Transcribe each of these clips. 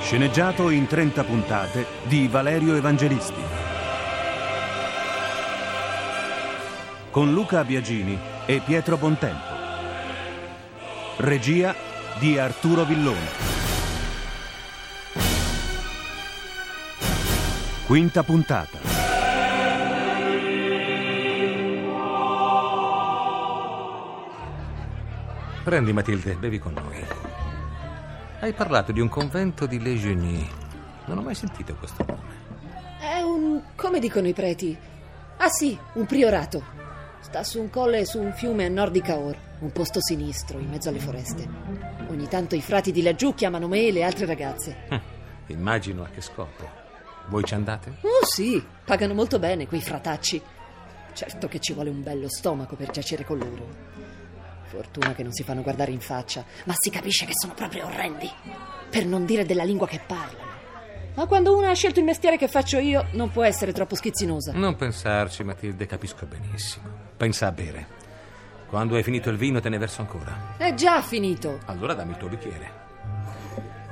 Sceneggiato in 30 puntate di Valerio Evangelisti. Con Luca Biagini e Pietro Bontempo. Regia di Arturo Villone. Quinta puntata. Prendi Matilde, bevi con noi. Hai parlato di un convento di Les Genies. Non ho mai sentito questo nome. È un. come dicono i preti? Ah sì, un priorato. Sta su un colle e su un fiume a nord di Cahors, un posto sinistro, in mezzo alle foreste. Ogni tanto i frati di laggiù chiamano me e le altre ragazze. Hm, Immagino a che scopo. Voi ci andate? Oh sì, pagano molto bene quei fratacci. Certo che ci vuole un bello stomaco per giacere con loro. Fortuna che non si fanno guardare in faccia, ma si capisce che sono proprio orrendi. Per non dire della lingua che parlano. Ma quando una ha scelto il mestiere che faccio io, non può essere troppo schizzinosa. Non pensarci, Matilde, capisco benissimo. Pensa a bere. Quando hai finito il vino te ne verso ancora. È già finito. Allora dammi il tuo bicchiere.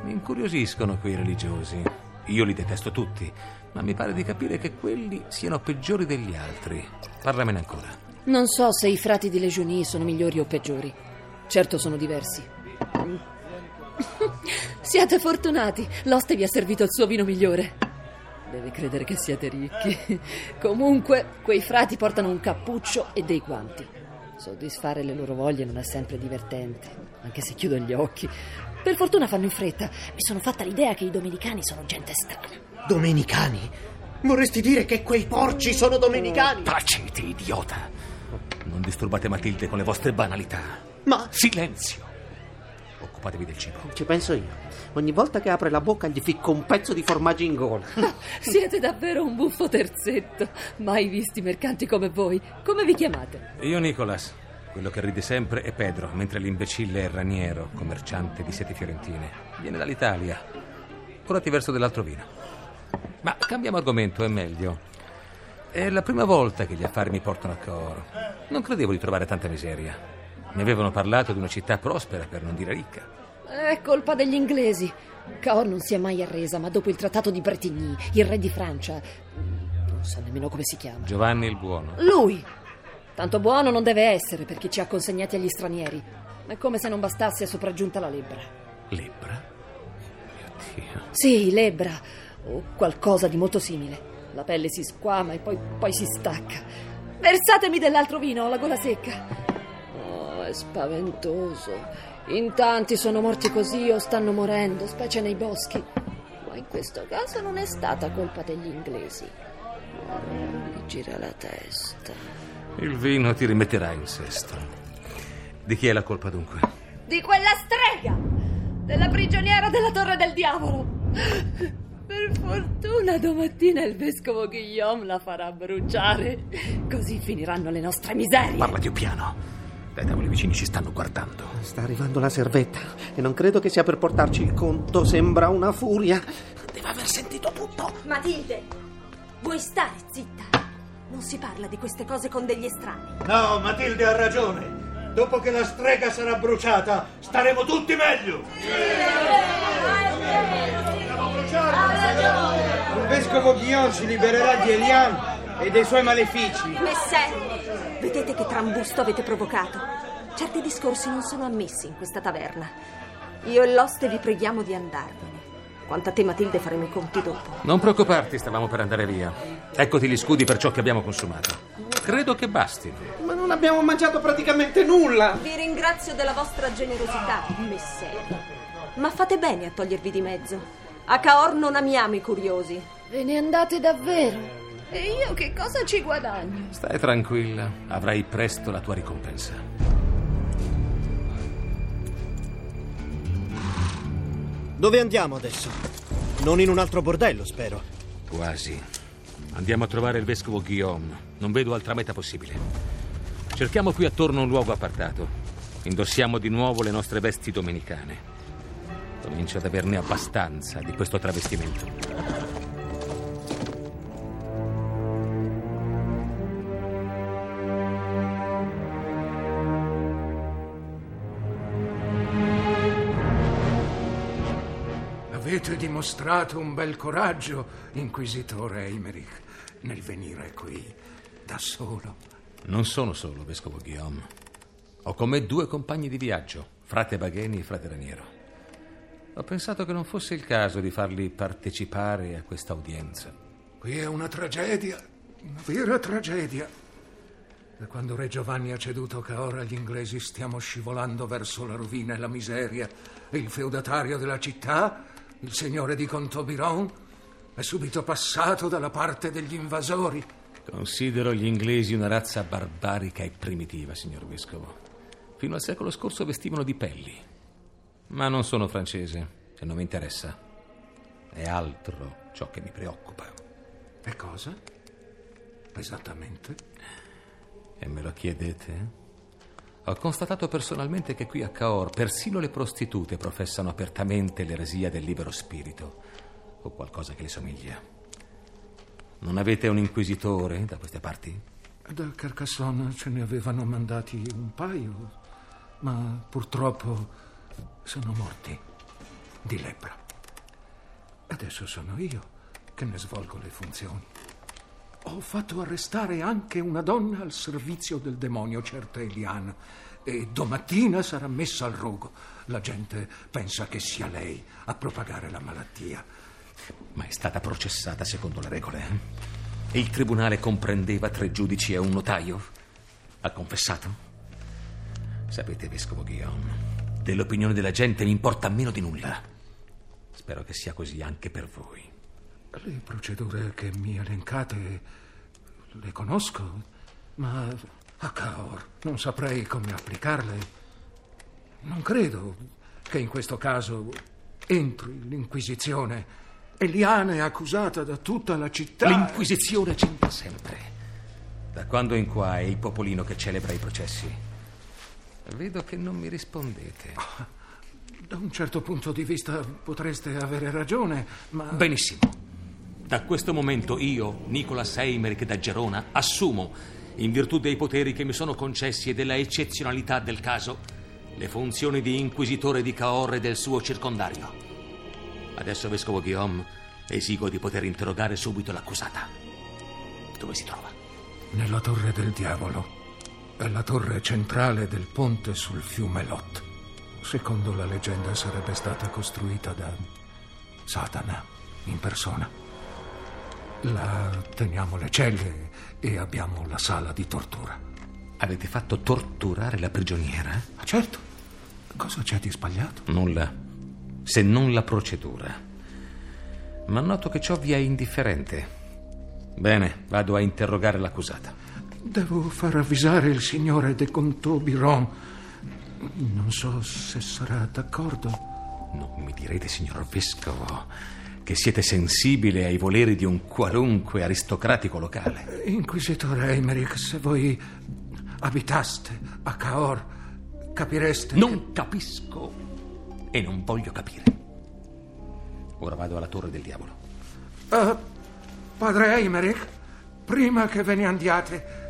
Mi incuriosiscono quei religiosi. Io li detesto tutti, ma mi pare di capire che quelli siano peggiori degli altri. Parlamene ancora. Non so se i frati di Legionie sono migliori o peggiori. Certo sono diversi. Siete fortunati. L'oste vi ha servito il suo vino migliore. Deve credere che siete ricchi. Comunque, quei frati portano un cappuccio e dei guanti. Soddisfare le loro voglie non è sempre divertente, anche se chiudo gli occhi. Per fortuna fanno in fretta. Mi sono fatta l'idea che i domenicani sono gente strana. Domenicani? Vorresti dire che quei porci sono domenicani? Taciti, idiota! Non disturbate Matilde con le vostre banalità. Ma Silenzio! Occupatevi del cibo. ci penso io. Ogni volta che apre la bocca gli ficco un pezzo di formaggio in gola. Siete davvero un buffo terzetto. Mai visti mercanti come voi. Come vi chiamate? Io, Nicolas. Quello che ride sempre è Pedro, mentre l'imbecille è Raniero, commerciante di seti fiorentine. Viene dall'Italia. Ora ti verso dell'altro vino. Ma cambiamo argomento, è meglio. È la prima volta che gli affari mi portano a Cahors. Non credevo di trovare tanta miseria. Mi avevano parlato di una città prospera, per non dire ricca. È colpa degli inglesi. Cahors non si è mai arresa, ma dopo il trattato di Bretigny, il re di Francia. Non so nemmeno come si chiama. Giovanni il Buono. Lui! Tanto buono non deve essere perché ci ha consegnati agli stranieri. È come se non bastasse è sopraggiunta la lebbra. Lebbra? Mio Dio. Sì, lebbra. O qualcosa di molto simile. La pelle si squama e poi, poi si stacca. Versatemi dell'altro vino, ho la gola secca. Oh, è spaventoso. In tanti sono morti così o stanno morendo, specie nei boschi. Ma in questo caso non è stata colpa degli inglesi. Mi gira la testa. Il vino ti rimetterà in sesto. Di chi è la colpa dunque? Di quella strega! Della prigioniera della Torre del Diavolo! Per fortuna domattina il vescovo Guillaume la farà bruciare. Così finiranno le nostre miserie. Parla più piano. Dai tavoli vicini ci stanno guardando. Sta arrivando la servetta e non credo che sia per portarci il conto. Sembra una furia. Deve aver sentito tutto. Matilde, vuoi stare zitta? Non si parla di queste cose con degli estranei. No, Matilde ha ragione. Dopo che la strega sarà bruciata, staremo tutti meglio. Il vescovo Guillaume ci libererà di Eliam e dei suoi malefici. Messer, vedete che trambusto avete provocato. Certi discorsi non sono ammessi in questa taverna. Io e l'oste vi preghiamo di andarvene. Quanto a te, Matilde, faremo i conti dopo. Non preoccuparti, stavamo per andare via. Eccoti gli scudi per ciò che abbiamo consumato. Credo che bastino. Ma non abbiamo mangiato praticamente nulla. Vi ringrazio della vostra generosità, Messer. Ma fate bene a togliervi di mezzo. A Caor non amiamo i curiosi. Ve ne andate davvero? E io che cosa ci guadagno? Stai tranquilla, avrai presto la tua ricompensa. Dove andiamo adesso? Non in un altro bordello, spero. Quasi. Andiamo a trovare il vescovo Guillaume. Non vedo altra meta possibile. Cerchiamo qui attorno un luogo appartato. Indossiamo di nuovo le nostre vesti domenicane. Comincio ad averne abbastanza di questo travestimento. Avete dimostrato un bel coraggio, inquisitore Eimerich, nel venire qui da solo. Non sono solo, vescovo Guillaume. Ho con me due compagni di viaggio, frate Bagheni e frate Raniero. Ho pensato che non fosse il caso di farli partecipare a questa udienza. Qui è una tragedia, una vera tragedia. Da quando Re Giovanni ha ceduto Caora agli inglesi stiamo scivolando verso la rovina e la miseria. Il feudatario della città il signore di Contobiron è subito passato dalla parte degli invasori. Considero gli inglesi una razza barbarica e primitiva, signor vescovo. Fino al secolo scorso vestivano di pelli. Ma non sono francese e non mi interessa. È altro ciò che mi preoccupa. E cosa? Esattamente? E me lo chiedete? Ho constatato personalmente che qui a Caor persino le prostitute professano apertamente l'eresia del libero spirito, o qualcosa che le somiglia. Non avete un inquisitore da queste parti? Da Carcassonne ce ne avevano mandati un paio, ma purtroppo sono morti di lepra. Adesso sono io che ne svolgo le funzioni. Ho fatto arrestare anche una donna al servizio del demonio, certa Eliana, e domattina sarà messa al rogo. La gente pensa che sia lei a propagare la malattia. Ma è stata processata secondo le regole. Eh? E il tribunale comprendeva tre giudici e un notaio? Ha confessato? Sapete, vescovo Guillaume, dell'opinione della gente mi importa meno di nulla. Spero che sia così anche per voi. Le procedure che mi elencate le conosco, ma a Caor non saprei come applicarle. Non credo che in questo caso entri l'Inquisizione. Eliana è accusata da tutta la città. L'Inquisizione c'entra sempre. Da quando in qua è il popolino che celebra i processi. Vedo che non mi rispondete. Da un certo punto di vista potreste avere ragione, ma... Benissimo. Da questo momento io, Nicolas Eimerick da Gerona, assumo, in virtù dei poteri che mi sono concessi e della eccezionalità del caso, le funzioni di inquisitore di Cahors e del suo circondario. Adesso, vescovo Guillaume, esigo di poter interrogare subito l'accusata. Dove si trova? Nella Torre del Diavolo. È la torre centrale del ponte sul fiume Lot. Secondo la leggenda sarebbe stata costruita da Satana in persona. La teniamo le celle e abbiamo la sala di tortura. Avete fatto torturare la prigioniera? Ma certo. Cosa c'è di sbagliato? Nulla, se non la procedura. Ma noto che ciò vi è indifferente. Bene, vado a interrogare l'accusata. Devo far avvisare il signore de Conto Biron. Non so se sarà d'accordo. Non mi direte, signor vescovo, che siete sensibile ai voleri di un qualunque aristocratico locale. Inquisitore Eimerick, se voi abitaste a Caor, capireste. Non capisco e non voglio capire. Ora vado alla Torre del Diavolo. Uh, padre Eimerick, prima che ve ne andiate,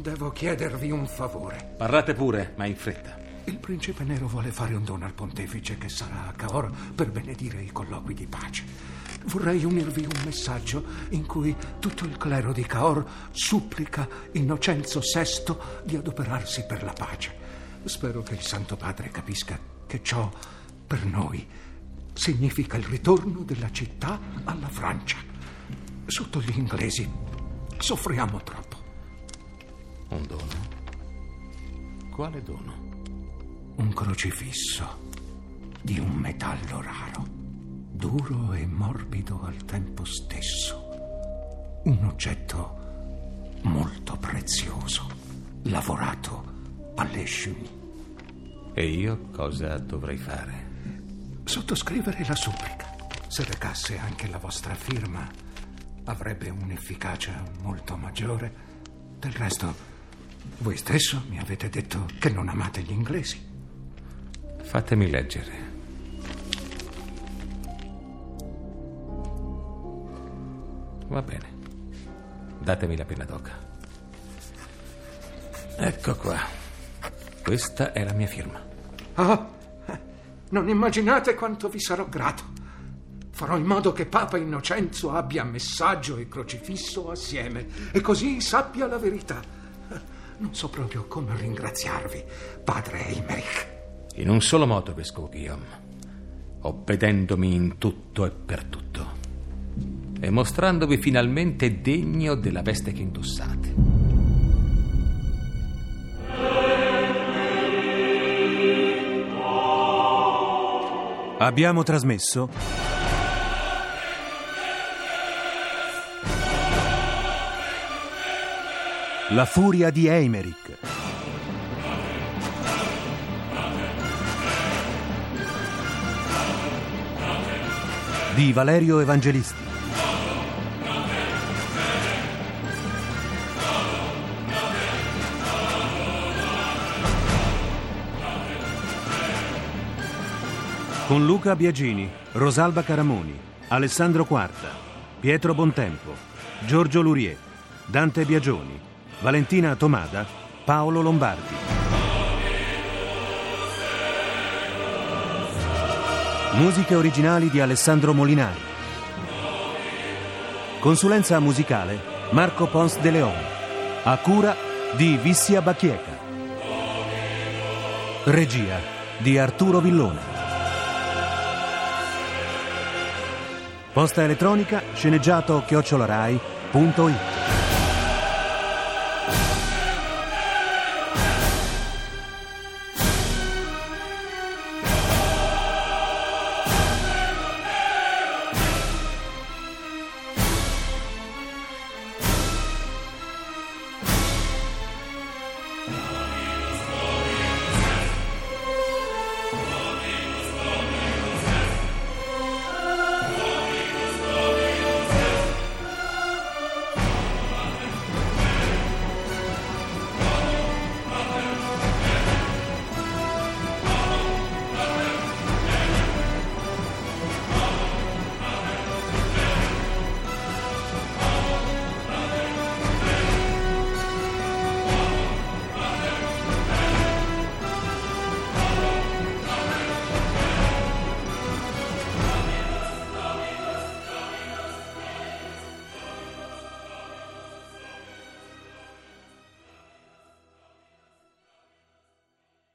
devo chiedervi un favore. Parlate pure, ma in fretta. Il principe nero vuole fare un dono al pontefice che sarà a Caor per benedire i colloqui di pace. Vorrei unirvi un messaggio in cui tutto il clero di Caor supplica Innocenzo VI di adoperarsi per la pace. Spero che il Santo Padre capisca che ciò per noi significa il ritorno della città alla Francia. Sotto gli inglesi soffriamo troppo. Un dono? Quale dono? un crocifisso di un metallo raro, duro e morbido al tempo stesso. Un oggetto molto prezioso, lavorato alle chemie. E io cosa dovrei fare? Sottoscrivere la supplica. Se recasse anche la vostra firma, avrebbe un'efficacia molto maggiore. Del resto, voi stesso mi avete detto che non amate gli inglesi. Fatemi leggere. Va bene. Datemi la penna d'oca. Ecco qua. Questa è la mia firma. Ah, non immaginate quanto vi sarò grato. Farò in modo che Papa Innocenzo abbia messaggio e crocifisso assieme e così sappia la verità. Non so proprio come ringraziarvi, padre Eimerick. In un solo modo, vescovo Guillaume. Obbedendomi in tutto e per tutto. E mostrandovi finalmente degno della veste che indossate. Abbiamo trasmesso La furia di Eimerick. Di Valerio Evangelisti. Con Luca Biagini, Rosalba Caramoni, Alessandro Quarta, Pietro Bontempo, Giorgio Lurie, Dante Biagioni, Valentina Tomada, Paolo Lombardi. Musiche originali di Alessandro Molinari. Consulenza musicale Marco Pons de Leon. A cura di Vissia Bacchieca. Regia di Arturo Villone. Posta elettronica sceneggiato chiocciolarai.it